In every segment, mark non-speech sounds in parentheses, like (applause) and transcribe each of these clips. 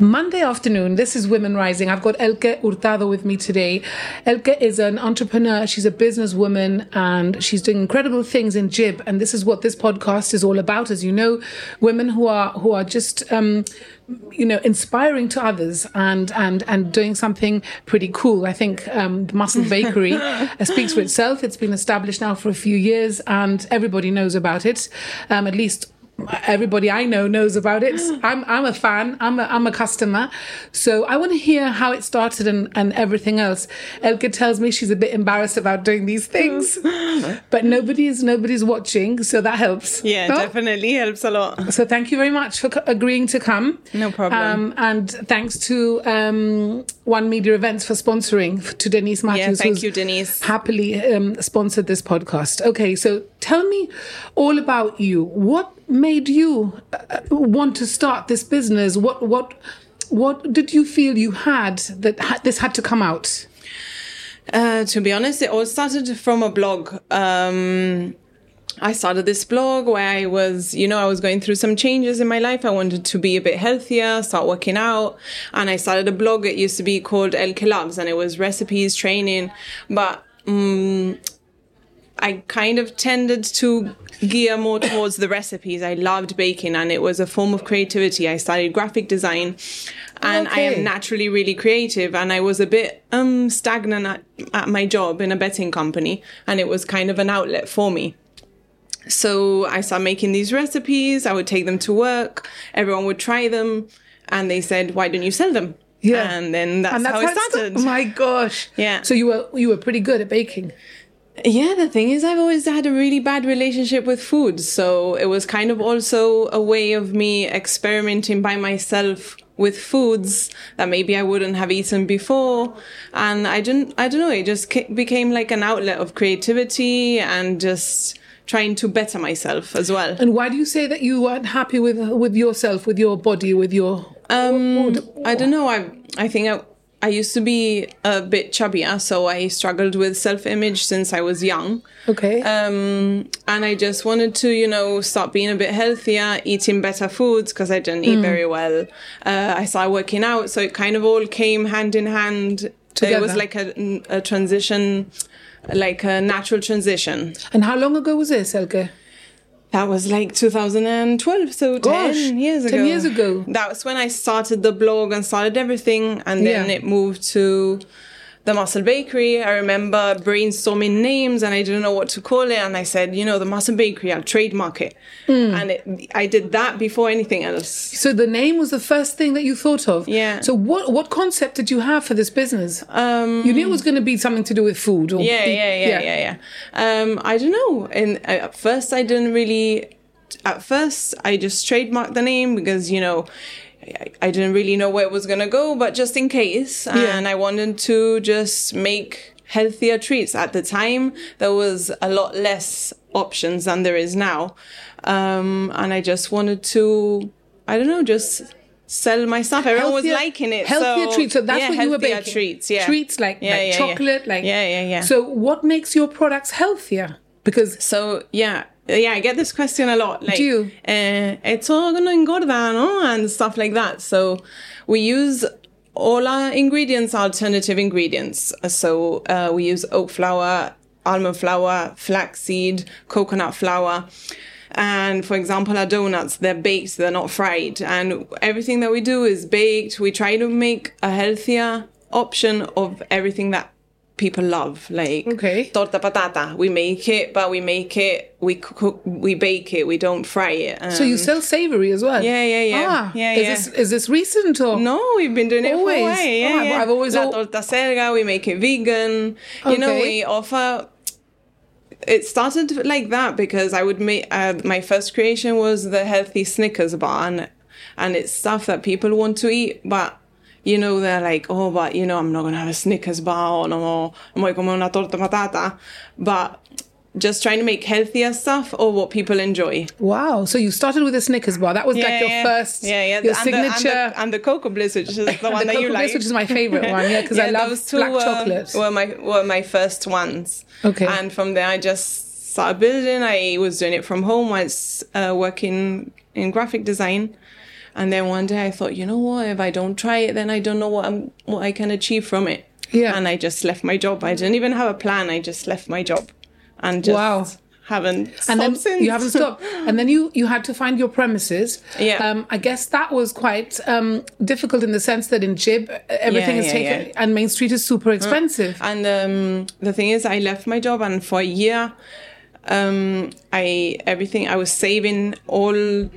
Monday afternoon. This is Women Rising. I've got Elke Hurtado with me today. Elke is an entrepreneur. She's a businesswoman and she's doing incredible things in Jib. And this is what this podcast is all about. As you know, women who are who are just um, you know inspiring to others and and and doing something pretty cool i think um, the muscle (laughs) bakery speaks for itself it's been established now for a few years and everybody knows about it um, at least everybody I know knows about it. (gasps) I'm I'm a fan. I'm a I'm a customer. So I want to hear how it started and, and everything else. Elke tells me she's a bit embarrassed about doing these things, (laughs) but nobody's nobody's watching, so that helps. Yeah, no? definitely helps a lot. So thank you very much for agreeing to come. No problem. Um, and thanks to um, One Media Events for sponsoring to Denise Matthews. Yeah, thank you, Denise. Happily um, sponsored this podcast. Okay, so tell me all about you. What made you uh, want to start this business? What what what did you feel you had that this had to come out? Uh, to be honest, it all started from a blog. Um, I started this blog where I was, you know, I was going through some changes in my life. I wanted to be a bit healthier, start working out. And I started a blog. It used to be called El Loves and it was recipes, training. But um, I kind of tended to gear more towards the recipes. I loved baking and it was a form of creativity. I studied graphic design and okay. I am naturally really creative and I was a bit um stagnant at, at my job in a betting company and it was kind of an outlet for me. So I started making these recipes. I would take them to work. Everyone would try them and they said, why don't you sell them? Yeah. And then that's, and that's how, how it started. Oh my gosh. Yeah. So you were, you were pretty good at baking. Yeah, the thing is, I've always had a really bad relationship with food. So it was kind of also a way of me experimenting by myself with foods that maybe I wouldn't have eaten before. And I didn't, I don't know, it just became like an outlet of creativity and just trying to better myself as well. And why do you say that you weren't happy with, with yourself, with your body, with your, um, I don't know. I, I think I, I used to be a bit chubbier, so I struggled with self image since I was young. Okay. Um, and I just wanted to, you know, start being a bit healthier, eating better foods because I didn't eat mm. very well. Uh, I started working out, so it kind of all came hand in hand. Together. It was like a, a transition, like a natural transition. And how long ago was this, Elke? That was like 2012, so Gosh, 10 years ago. 10 years ago. That was when I started the blog and started everything, and then yeah. it moved to the Muscle Bakery. I remember brainstorming names and I didn't know what to call it. And I said, you know, the Muscle Bakery, I'll trademark it. Mm. And it, I did that before anything else. So the name was the first thing that you thought of? Yeah. So what, what concept did you have for this business? Um, you knew it was going to be something to do with food? Or yeah, yeah, yeah, yeah, yeah, yeah. Um, I don't know. And uh, at first I didn't really, at first I just trademarked the name because, you know, I didn't really know where it was going to go, but just in case. Yeah. And I wanted to just make healthier treats. At the time, there was a lot less options than there is now. Um, and I just wanted to, I don't know, just sell my stuff. Everyone healthier, was liking it. Healthier so, treats. So that's yeah, what you were baking. treats, yeah. Treats like, yeah, like yeah, chocolate, like. Yeah, yeah, yeah. So what makes your products healthier? Because. So, yeah yeah, I get this question a lot. Like, Do you? Uh, it's all gonna engorda, no? And stuff like that. So we use all our ingredients, alternative ingredients. So uh, we use oat flour, almond flour, flaxseed, coconut flour. And for example, our donuts, they're baked, they're not fried. And everything that we do is baked. We try to make a healthier option of everything that people love. Like okay. torta patata, we make it, but we make it, we cook, we bake it, we don't fry it. Um, so you sell savory as well? Yeah, yeah, yeah. Ah, yeah, is yeah. This, is this recent or? No, we've been doing it always. for a while. Yeah, oh, yeah. I've always La torta selga, we make it vegan. Okay. You know, we offer it started like that because I would make uh, my first creation was the healthy Snickers bar, and, and it's stuff that people want to eat, but you know, they're like, oh, but you know, I'm not gonna have a Snickers bar or no, I'm like, como una torta patata. But just trying to make healthier stuff or what people enjoy. Wow. So you started with a Snickers bar. That was yeah, like your yeah. first, yeah, yeah. your and signature. The, and, the, and the Cocoa Bliss, which is the (laughs) one the that you like. Which is my favorite one, yeah, because (laughs) yeah, I love two black were, chocolate. Were my, were my first ones. Okay. And from there, I just started building. I was doing it from home whilst uh, working in graphic design. And then one day I thought, you know what? If I don't try it, then I don't know what I'm what I can achieve from it. Yeah. And I just left my job. I didn't even have a plan. I just left my job, and just Wow. haven't and then since. you haven't stopped (laughs) and then you you had to find your premises Yeah. um i guess that was quite um difficult in the sense that in jib everything Yeah, is yeah, taken yeah. and main street is super expensive And um, the thing is, I left my job, and for a year, um, I everything I was saving all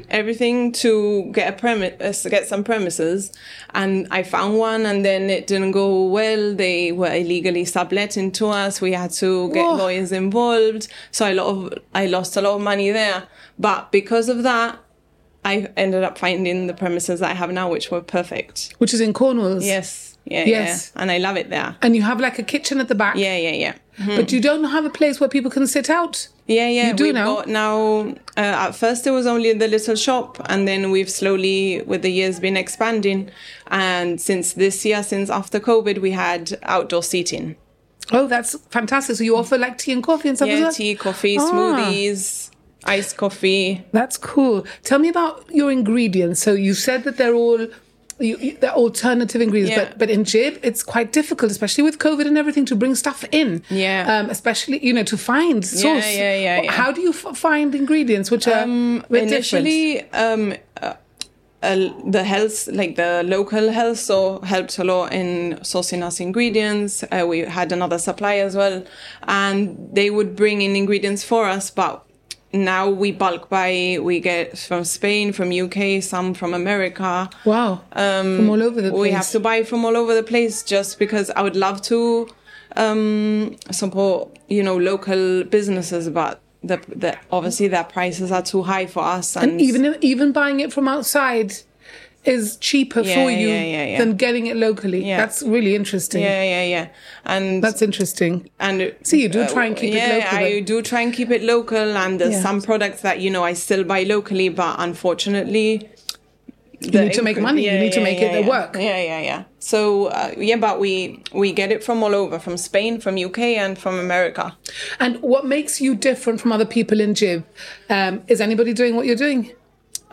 everything to get a premise, get some premises, and I found one, and then it didn't go well. They were illegally subletting to us. We had to get Whoa. lawyers involved, so I lot of I lost a lot of money there. But because of that. I ended up finding the premises I have now, which were perfect. which is in cornwalls Yes, yeah, Yes. yeah, and I love it there. and you have like a kitchen at the back Yeah, yeah, yeah. but you don't have a place where people can sit out Yeah, yeah. You do we've now? Got now, uh, at first it was only the little shop, and then we've slowly, with the years, been expanding. And since this year, since after COVID, we had outdoor seating. oh that's fantastic so you offer like tea and coffee and stuff Yeah, tea, coffee, Ah. smoothies, iced coffee. That's cool. Tell me about your ingredients. So you said that they're all you, you- they're alternative ingredients, Yeah. but but in Jib it's quite difficult, especially with COVID and everything, to bring stuff in. Yeah. Um, especially you know to find source. yeah, yeah, yeah. How do you f- find ingredients which are um, different? Initially, um, uh, uh, the health, like the local health store, helped a lot in sourcing us ingredients. Uh, we had another supplier as well, and they would bring in ingredients for us. But now we bulk buy. We get from Spain, from UK, some from America. Wow. From all over the place. Um, We have to buy from all over the place just because I would love to um, support, you know, local businesses, but the, the obviously their prices are too high for us. And, and even even buying it from outside is cheaper Yeah, for you yeah, yeah, yeah. than getting it locally. Yeah. That's really interesting. yeah, yeah, yeah, and That's interesting. and See, you do try and keep it yeah, local I do try and keep it local, and there's Yeah. some products that you know I still buy locally, but unfortunately. You need to make money. You need to make it yeah. work. Yeah, yeah, yeah. So uh, yeah, but we we get it from all over, from Spain, from UK, and from America. And what makes you different from other people in Jib? Um, is anybody doing what you're doing?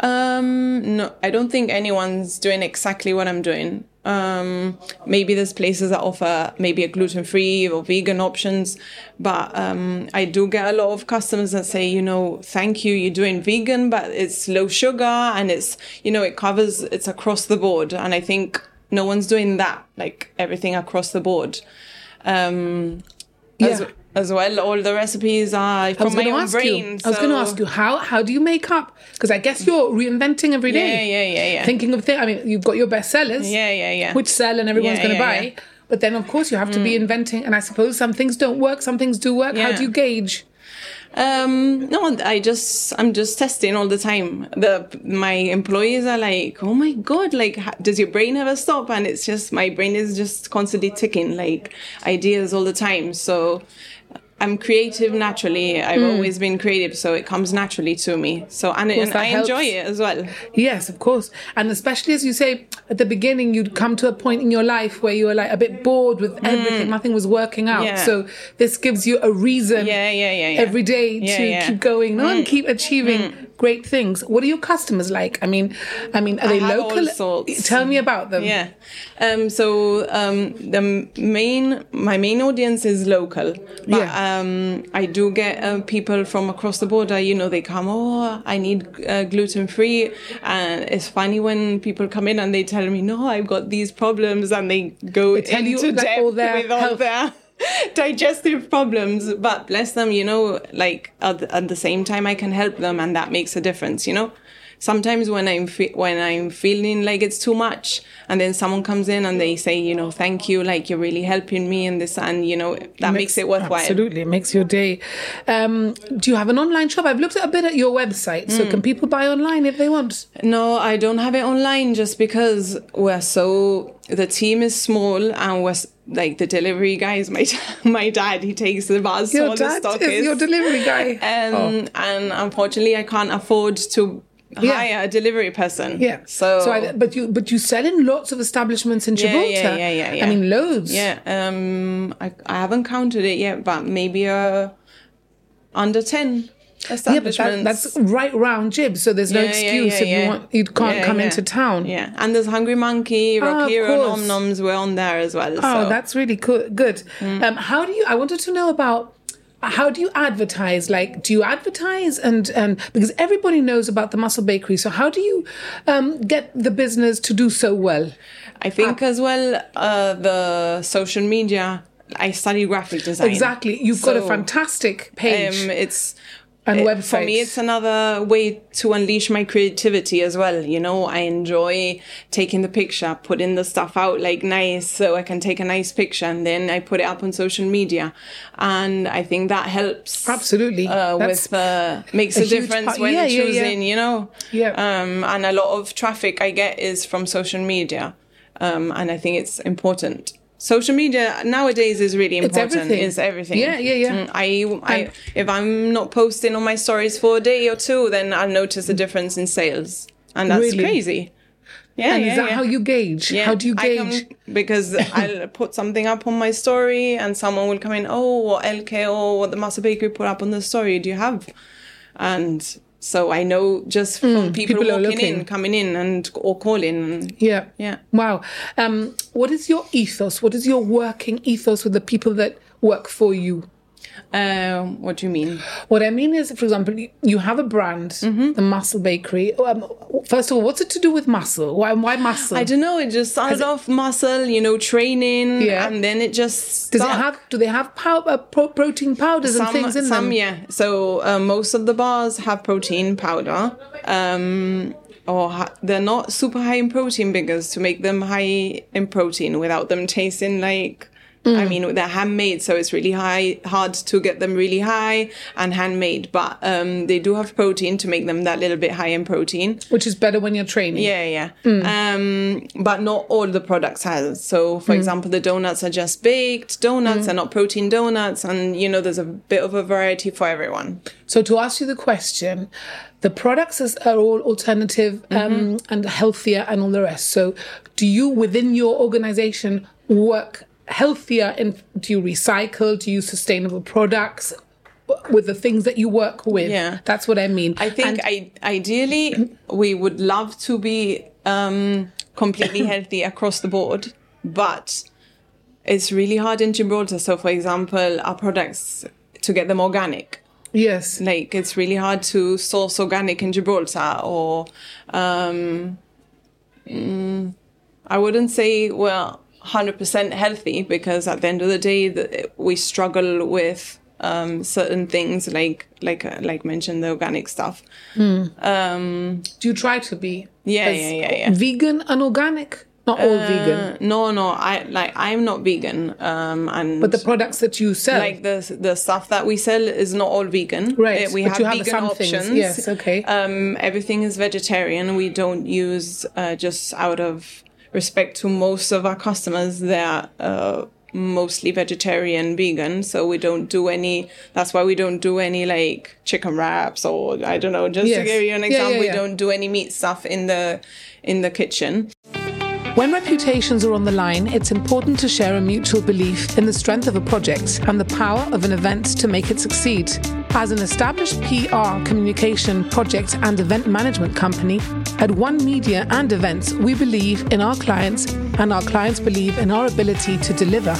Um, no, I don't think anyone's doing exactly what I'm doing. Um, maybe there's places that offer maybe a gluten free or vegan options, but um, I do get a lot of customers that say, you know, thank you, you're doing vegan, but it's low sugar and it's, you know, it covers, it's across the board. And I think no one's doing that, like everything across the board. Um, Yeah. Well, all the recipes are I was from my going to own ask brain. you. I was going to ask you how how do you make up? Because I guess you're reinventing every day. Yeah, yeah, yeah, yeah. Thinking of things. I mean, you've got your best sellers, Yeah, yeah, yeah. which sell and everyone's Yeah, going to yeah, buy. Mm. But then, of course, you have to be inventing. And I suppose some things don't work, some things do work. How do you gauge? Um, no, I just I'm just testing all the time. The my employees are like, "Oh my god, like does your brain ever stop?" And it's just my brain is just constantly ticking like ideas all the time. So I'm creative naturally. I've always been creative, so it comes naturally to me. So and, and Hmm. that I enjoy it as well. Yes, of course. And especially as you say, at the beginning, you'd come to a point in your life where you were like a bit bored with everything. Nothing was working out. Mm. Yeah. So this gives you a reason Yeah, yeah, yeah, yeah. every day Yeah, to yeah. Mm. keep going no, and keep achieving great things. What are your customers like? I mean, I mean, are they local? sorts. Tell me about them. Yeah. Um, so um, the main, my main audience is local, but Yeah. um, I do get uh, people from across the border. You know, they come. Oh, I need uh, gluten free, and it's funny when people come in and they tell me, "No, I've got these problems," and they go They tell you, into like, depth all their with all health- their (laughs) digestive problems but bless them you know like at, the- at the same time i can help them and that makes a difference you know sometimes when i'm fe- when i'm feeling like it's too much and then someone comes in and they say you know thank you like you're really helping me in this and you know that makes, it worthwhile Absolutely, it makes your day. Um, do you have an online shop? I've looked at a bit at your website. So Mm. can people buy online if they want? No, I don't have it online just because we're so the team is small and we're like the delivery guys. My (laughs) my dad he takes the bus. Your all the dad stock is your delivery guy. Um, Oh. and unfortunately, I can't afford to Yeah. hire a delivery person. Yeah. So, so I, but you but you sell in lots of establishments in Gibraltar. yeah, yeah, yeah, yeah. I mean, loads. yeah. Um, I I haven't counted it yet, but maybe uh under ten. Yeah, but establishments. that, that's right round Jib, so there's no Yeah, yeah, excuse yeah, if you want you can't Yeah, come yeah. into town. Yeah, and there's Hungry Monkey, Ah, Rock of Nom Noms. We're on there as well. Oh, so. that's really cool. Good. Mm. Um, how do you? I wanted to know about how do you advertise? Like, do you advertise and and because everybody knows about the Muscle Bakery, so how do you um, get the business to do so well? I think as well uh, the social media. I study graphic design. Exactly. You've got a fantastic page. Um, it's And uh, For me, it's another way to unleash my creativity as well. You know, I enjoy taking the picture, putting the stuff out like nice, so I can take a nice picture, and then I put it up on social media, and I think that helps. Absolutely. uh, That's with uh, makes a a, difference part- when yeah, you're yeah, yeah. choosing. You know, Yeah. Um, and a lot of traffic I get is from social media, um, and I think it's important. Social media nowadays is really important. everything. Is everything. Yeah, yeah, yeah. Mm, I, I, if I'm not posting on my stories for a day or two, then I'll notice a difference in sales, and that's Really? crazy. Yeah, and yeah, is that yeah. how you gauge? Yeah, how do you I gauge? come- because (laughs) I'll put something up on my story, and someone will come in. Oh, what LKO, what the Muscle Bakery put up on the story? Do you have? And so I know just from people, Mm, people are walking looking. in, coming in, and or calling. Yeah. Yeah. Wow. Um, what is your ethos? What is your working ethos with the people that work for you? Um, what do you mean? What I mean is, for example, you- have a brand, Mm-hmm. the Muscle Bakery. Um, first of all, what's it to do with muscle? Why, why muscle? I don't know. It just started off muscle, you know, training, Yeah. and then it just Does it have? Do they have pow- uh, pro- protein powders and things in some them? yeah so uh, most of the bars have protein powder um or ha- they're not super high in protein because to make them high in protein without them tasting like Mm. I mean, they're handmade, so it's really high, hard to get them really high and handmade. But um, they do have protein to make them that little bit high in protein. Which is better when you're training. Yeah, yeah. Mm. Um, but not all the products has. So, Mm. for example, the donuts are just baked donuts are not protein donuts, and you know, there's a bit of a variety for everyone. So to ask you the question, the products are all alternative um, Mm-hmm. and healthier and all the rest. So do you within your organization work healthier and do you recycle? Do you use sustainable products with the things that you work with? Yeah. That's what I mean. I think I, ideally we would love to be um, completely (coughs) healthy across the board, but it's really hard in Gibraltar. So, for example, our products to get them organic. yes. like it's really hard to source organic in Gibraltar or um mm, I wouldn't say well 100% healthy because at the end of the day the, we struggle with um certain things like like uh, like mentioned the organic stuff um Do you try to be? Yeah, yeah, yeah, yeah. Vegan and organic? Not all vegan. uh, no no I like I'm not vegan um and But the products that you sell. like the the stuff that we sell is not all vegan. Right, Uh, we but have you have vegan some things, options. yes, okay. Um, everything is vegetarian. We don't use uh, just out of respect to most of our customers. They're uh, mostly vegetarian, vegan. So we don't do any. That's why we don't do any like chicken wraps or I don't know. Just Yes. to give you an Yeah, yeah, example, yeah. we don't do any meat stuff in the in the kitchen. When reputations are on the line, it's important to share a mutual belief in the strength of a project and the power of an event to make it succeed. As an established PR, communication, project, and event management company, at One Media and Events, we believe in our clients and our clients believe in our ability to deliver.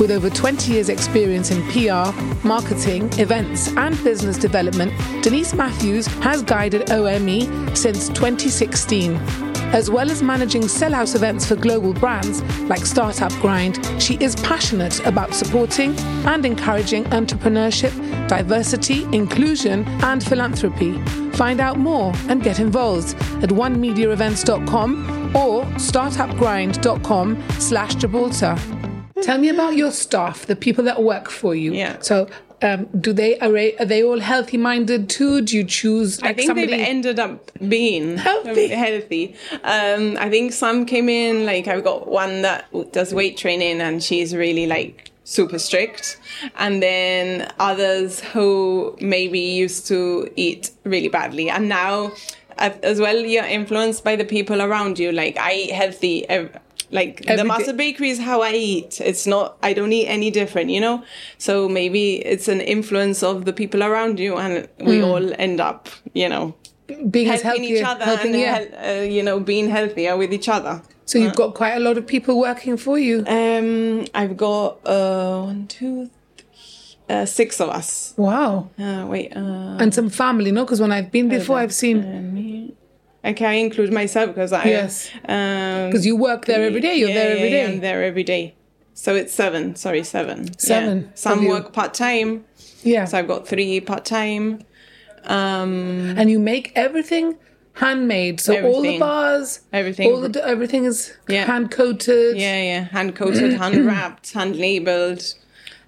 With over 20 years' experience in PR, marketing, events, and business development, Denise Matthews has guided OME since 2016. As well as managing sellout events for global brands like Startup Grind, she is passionate about supporting and encouraging entrepreneurship, diversity, inclusion, and philanthropy. Find out more and get involved at onemediaevents.com or startupgrind.com slash Gibraltar. Tell me about your staff, the people that work for you. Yeah. So, um, do they are, they- are they all healthy minded too? Do you choose like I think somebody? they've ended up being Healthy. healthy. Um, I think some came in like I've got one that does weight training and she's really like super strict, and then others who maybe used to eat really badly, and now as well you're influenced by the people around you. Like I eat healthy. like Every the. Muscle Bakery is how I eat. It's not I don't eat any different, you know. So maybe it's an influence of the people around you, and we Mm. all end up, you know, Being helping healthy, each other helping, and yeah. uh, you know being healthier with each other. so you've got quite a lot of people working for you. Um, I've got uh, one, two, three, uh, six of us. Wow. Uh, wait, uh, And some family, no? Because when I've been before, I've seen. Okay, I include myself because I Yes. um, because you work there every day. You're yeah, there every day. I'm there every day. So it's seven. Sorry, seven. Seven Yeah. Some work part time. Yeah. So I've got three part time. Um, and you make everything handmade. So all the bars, Everything. all the everything is Yeah. hand coated. yeah, yeah, hand coated, (clears throat) hand wrapped, hand labeled.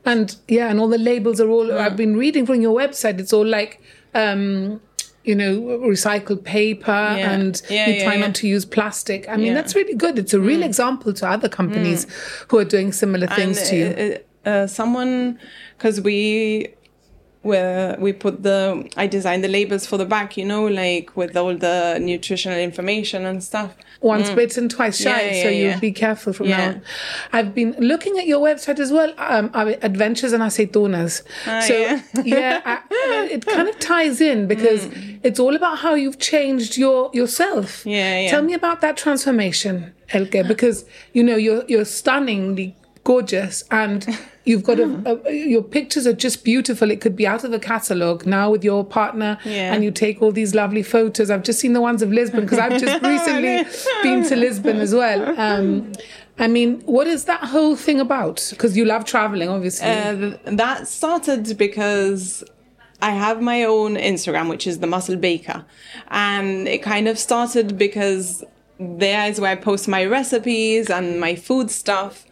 And yeah, and all the labels are all. I've been reading from your website. It's all like, um, you know, recycled paper, and Yeah, you yeah, try yeah. not to use plastic. I mean, Yeah. Mm. that's really good. It's a real example to other companies who are doing similar things and, to you. uh, uh, someone because we where we put the I designed the labels for the back, you know, like with all the nutritional information and stuff. Once bitten, twice shy. Yeah, so yeah, you yeah. be careful from Yeah. now on. I've been looking at your website as well, um, uh, Adventures and Aceitunas. so yeah. (laughs) yeah, I, it kind of ties in because it's all about how you've changed your yourself. Yeah, yeah. Tell me about that transformation, Elke, because you know you're you're stunningly gorgeous and (laughs) you've got a, a your pictures are just beautiful. It could be out of a catalog now with your partner Yeah. and you take all these lovely photos. I've just seen the ones of lisbon because i've just (laughs) recently been to lisbon as well. Um, i mean what is that whole thing about? Because you love traveling obviously. Uh, that started because I have my own Instagram, which is the Muscle Baker, and it kind of started because there is where I post my recipes and my food stuff.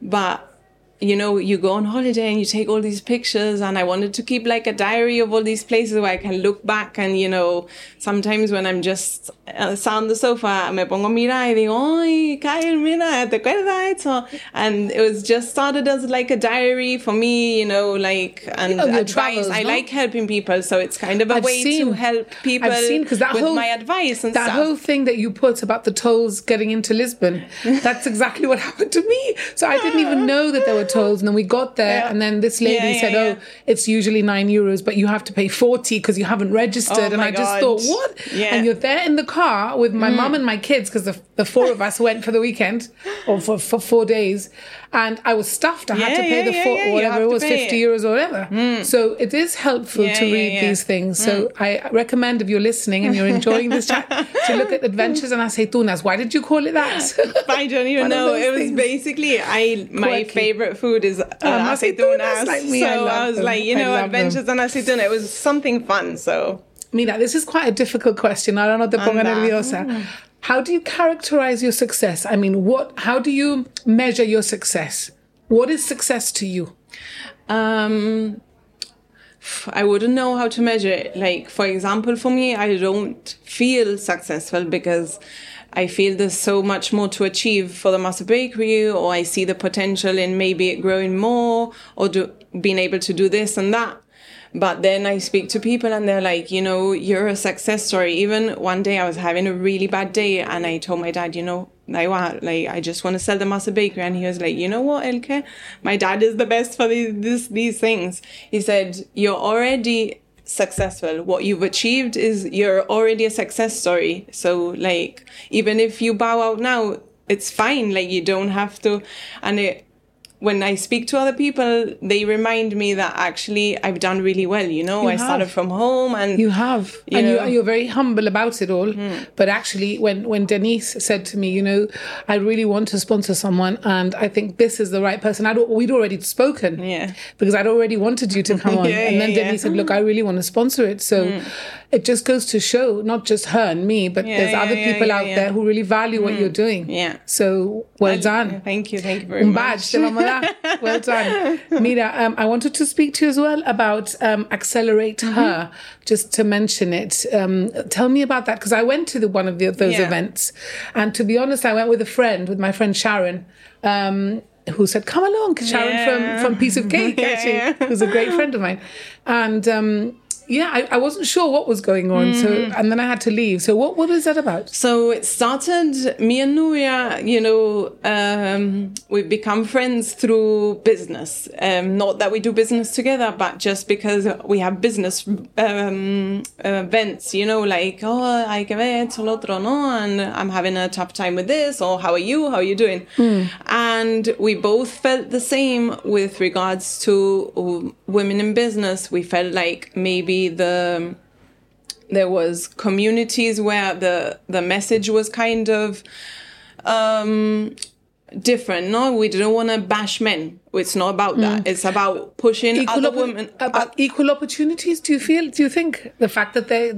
But you know, you go on holiday and you take all these pictures, and I wanted to keep like a diary of all these places where I can look back and you know, sometimes when I'm just uh, sat on the sofa, me pongo a mirar y digo, ay, Kyle, mira, te acuerdas esto? And it was just started as like a diary for me, you know, like and advice. travels, I no? like helping people, so it's kind of a I've way seen- to help people I've seen because that with whole my advice and that stuff. whole thing that you put about the tolls getting into Lisbon. That's (laughs) exactly what happened to me. So I didn't even know that there were tolls, and then we got there, Yeah. and then this lady Yeah, said. "Oh, it's usually nine euros, but you have to pay forty because you haven't registered." Oh and I just thought, "What?" Yeah. Mm. And you're there in the car with my mum and my kids because the, the four of us went for the weekend or for, for four days, and I was stuffed. I had to pay yeah, the yeah, four, yeah, whatever it was, fifty it. Mm. euros or whatever. So it is helpful Yeah, to read yeah. Mm. these things. So I recommend if you're listening and you're enjoying this chat (laughs) to look at Adventures and Aceitunas. Why did you call it that? (laughs) I don't even know. It was things. basically I my Quirky. favorite food is uh, Um, aceitunas, aceitunas. like me, so I love was them. like, you know, adventures and aceituna. It was something fun. So Mira, this is quite a difficult question. Ahora no te ponga Anda. nerviosa. How do you characterize your success? I mean, what? How do you measure your success? What is success to you? um I wouldn't know how to measure it. Like, for example, for me, I don't feel successful because I feel there's so much more to achieve for the Muscle Bakery, or I see the potential in maybe it growing more, or do, being able to do this and that. But then I speak to people and they're like, you know, you're a success story. Even one day I was having a really bad day and I told my dad, you know, I want, like, I just want to sell the Muscle Bakery. And he was like, you know what, Elke? My dad is the best for these, these things. He said, you're already successful. What you've achieved is you're already a success story. So like, even if you bow out now, it's fine. Like you don't have to, and it, when I speak to other people, they remind me that actually I've done really well. You know, You I started from home and You have, You and you, know. you're very humble about it all. Hmm. But actually, when when Denise said to me, you know, I really want to sponsor someone, and I think this is the right person. I'd, we'd already spoken, Yeah. because I'd already wanted you to (laughs) come on, Yeah, and then yeah, yeah. Denise said, look, I really want to sponsor it. So hmm. it just goes to show, not just her and me, but Yeah, there's yeah, other yeah, people yeah, out yeah. there who really value what hmm. you're doing. Yeah. So well done. Thank you, thank you very much. (laughs) badge, te vamos a dar. Well done. Mira, um, I wanted to speak to you as well about um, Accelerate Mm-hmm. Her, just to mention it. Um, tell me about that, because I went to the, one of the, those Yeah. events. And to be honest, I went with a friend, with my friend Sharon. Um, who said, "Come along, Sharon Yeah. from from Piece of Cake, (laughs) actually, yeah. who's a great friend of mine." And um, yeah, I, I wasn't sure what was going on. So, and then I had to leave. So, what what is that about? So it started, me and Nuria, you know, um, we've become friends through business. Um, not that we do business together, but just because we have business um, events, you know, like, oh, hay que ver esto, lo otro, no? And I'm having a tough time with this, or how are you? How are you doing? And we both felt the same with regards to uh, women in business. We felt like maybe the there was communities where the the message was kind of um different no we didn't want to bash men it's not about that it's about pushing other opp- women about equal opportunities. Do you feel? Do you think the fact that they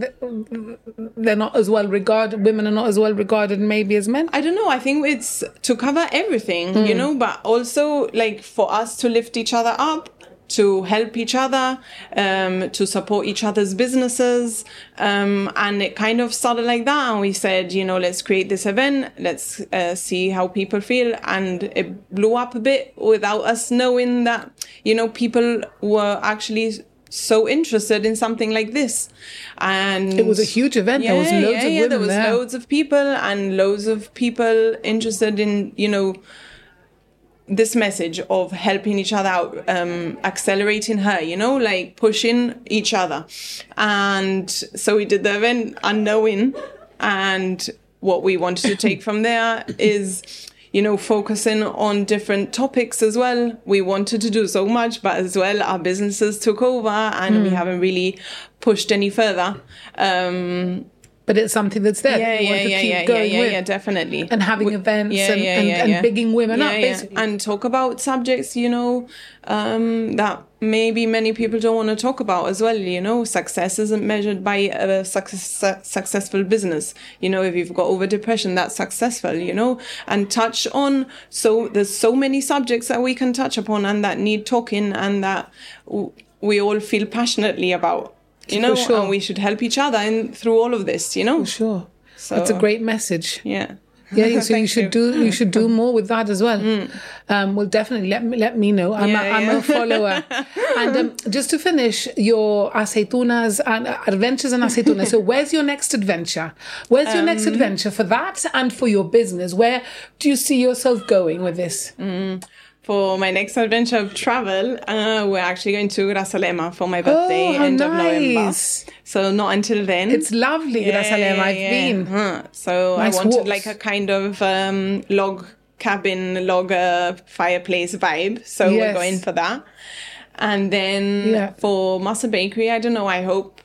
they're not as well regarded, women are not as well regarded, maybe as men? I don't know. I think it's to cover everything, you know, but also like for us to lift each other up, to help each other, um, to support each other's businesses. Um, and it kind of started like that. And we said, you know, let's create this event. Let's uh, see how people feel. And it blew up a bit without us knowing that, you know, people were actually so interested in something like this. And It was a huge event. there was loads yeah, of yeah, women there was there. loads of people and loads of people interested in you know this message of helping each other out um accelerating her you know like pushing each other. And so we did the event unknowing. And what we wanted to take from there (coughs) is you know focusing on different topics as well. We wanted to do so much but as well our businesses took over and Hmm. we haven't really pushed any further. Um but it's something that's there. yeah, yeah, want to yeah, keep yeah, yeah, going yeah, yeah, definitely. And having events and- and- and bigging women up, basically. and talk about subjects, you know, um, that maybe many people don't want to talk about as well. You know, success isn't measured by a success, successful business. You know, if you've got over depression, that's successful. You know, and touch on. So there's so many subjects that we can touch upon and that need talking and that w- we all feel passionately about. You know, sure. and we should help each other in through all of this. You know, Sure. So- That's a great message. yeah. Yeah, so you (laughs) should you. do you should do (laughs) more with that as well. Um, well, definitely let me let me know. I'm, Yeah, a, I'm yeah. a follower. (laughs) and um, just to finish, your aceitunas and uh, adventures and aceitunas. so, where's your next adventure? Where's your Um, next adventure for that and for your business? Where do you see yourself going with this? For my next adventure of travel, uh, we're actually going to Grazalema for my birthday, Oh, end of November. nice. So not until then. It's lovely, Yeah, Grazalema. yeah, I've yeah. been. Huh. So Nice I wanted walks. like a kind of um, log cabin, log uh, fireplace vibe. So we're going for that. And then Yeah. for Muscle Bakery, I don't know, I hope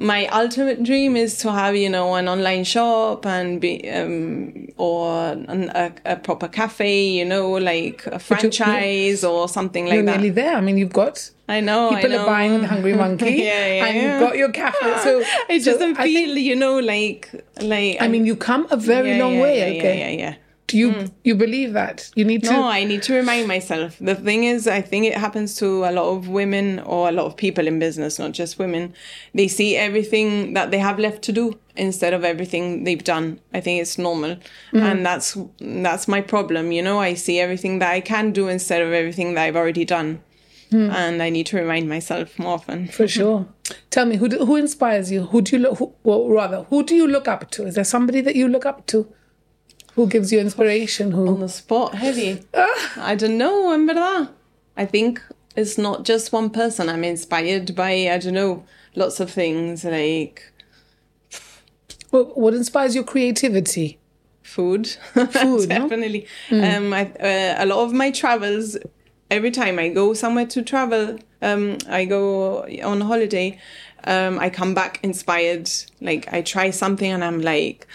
my ultimate dream is to have you know an online shop and be um or an, a, a proper cafe you know like a franchise or something like You're that nearly there. I mean, you've got i know people I know. are buying the Hungry (laughs) Monkey, Yeah, yeah, and yeah. you've got your cafe. (laughs) So it doesn't feel think- you know like like I mean, you come a very yeah, long way. okay. yeah yeah yeah Do you mm. you believe that? You need to. No, I need to remind myself. The thing is, I think it happens to a lot of women or a lot of people in business, not just women. They see everything that they have left to do instead of everything they've done. I think it's normal, mm. and that's that's my problem. You know, I see everything that I can do instead of everything that I've already done, hmm. and I need to remind myself more often. For sure. Tell me, who do, who inspires you? Who do you look? Who, well, rather, who do you look up to? Is there somebody that you look up to? Who gives you inspiration? Who? On the spot, heavy. I don't know. I think it's not just one person. I'm inspired by, I don't know, lots of things like What, what inspires your creativity? food. Food, (laughs) no? definitely. Um, I, uh, a lot of my travels, every time I go somewhere to travel, um, I go on holiday. Um, I come back inspired. Like I try something and I'm like,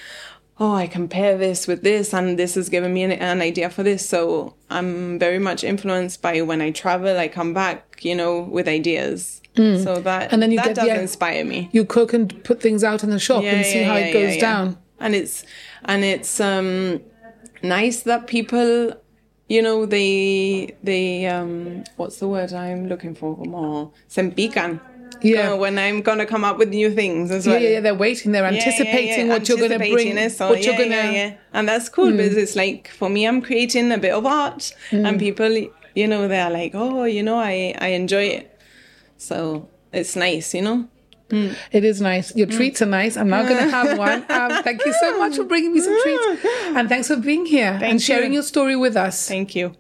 oh, I compare this with this, and this has given me an, an idea for this. So I'm very much influenced by when I travel. I come back, you know, with ideas. So that And then you that get does the- inspire me You cook and put things out in the shop and see how it goes yeah. down. And it's and it's um nice that people you know they they um what's the word I'm looking for more se empican. Yeah. When I'm gonna come up with new things as well. yeah, yeah, they're waiting. They're anticipating what you're going to bring. so what you're going to. yeah, yeah. and that's cool hmm. because it's like for me, I'm creating a bit of art, hmm. and people, you know, they're like, oh, you know, I I enjoy it. So it's nice, you know. Hmm. It is nice. Your treats are nice. I'm now going to have one. (laughs) Um, thank you so much for bringing me some treats. (laughs) And thanks for being here and sharing you. your story with us. Thank you.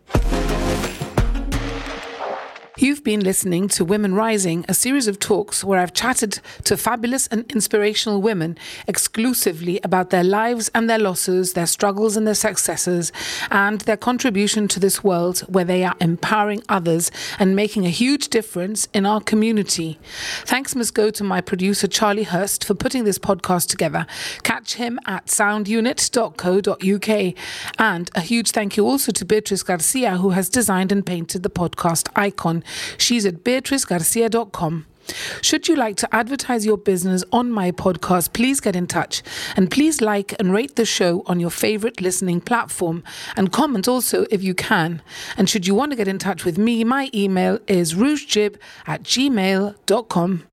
You've been listening to Women Rising, a series of talks where I've chatted to fabulous and inspirational women exclusively about their lives and their losses, their struggles and their successes, and their contribution to this world where they are empowering others and making a huge difference in our community. Thanks must go to my producer, Charlie Hurst, for putting this podcast together. Catch him at soundunit.co.uk. And a huge thank you also to Beatrice Garcia, who has designed and painted the podcast icon. She's at beatricegarcia.com. Should you like to advertise your business on my podcast, please get in touch and please like and rate the show on your favorite listening platform and comment also if you can. And should you want to get in touch with me, my email is rougejib at gmail.com.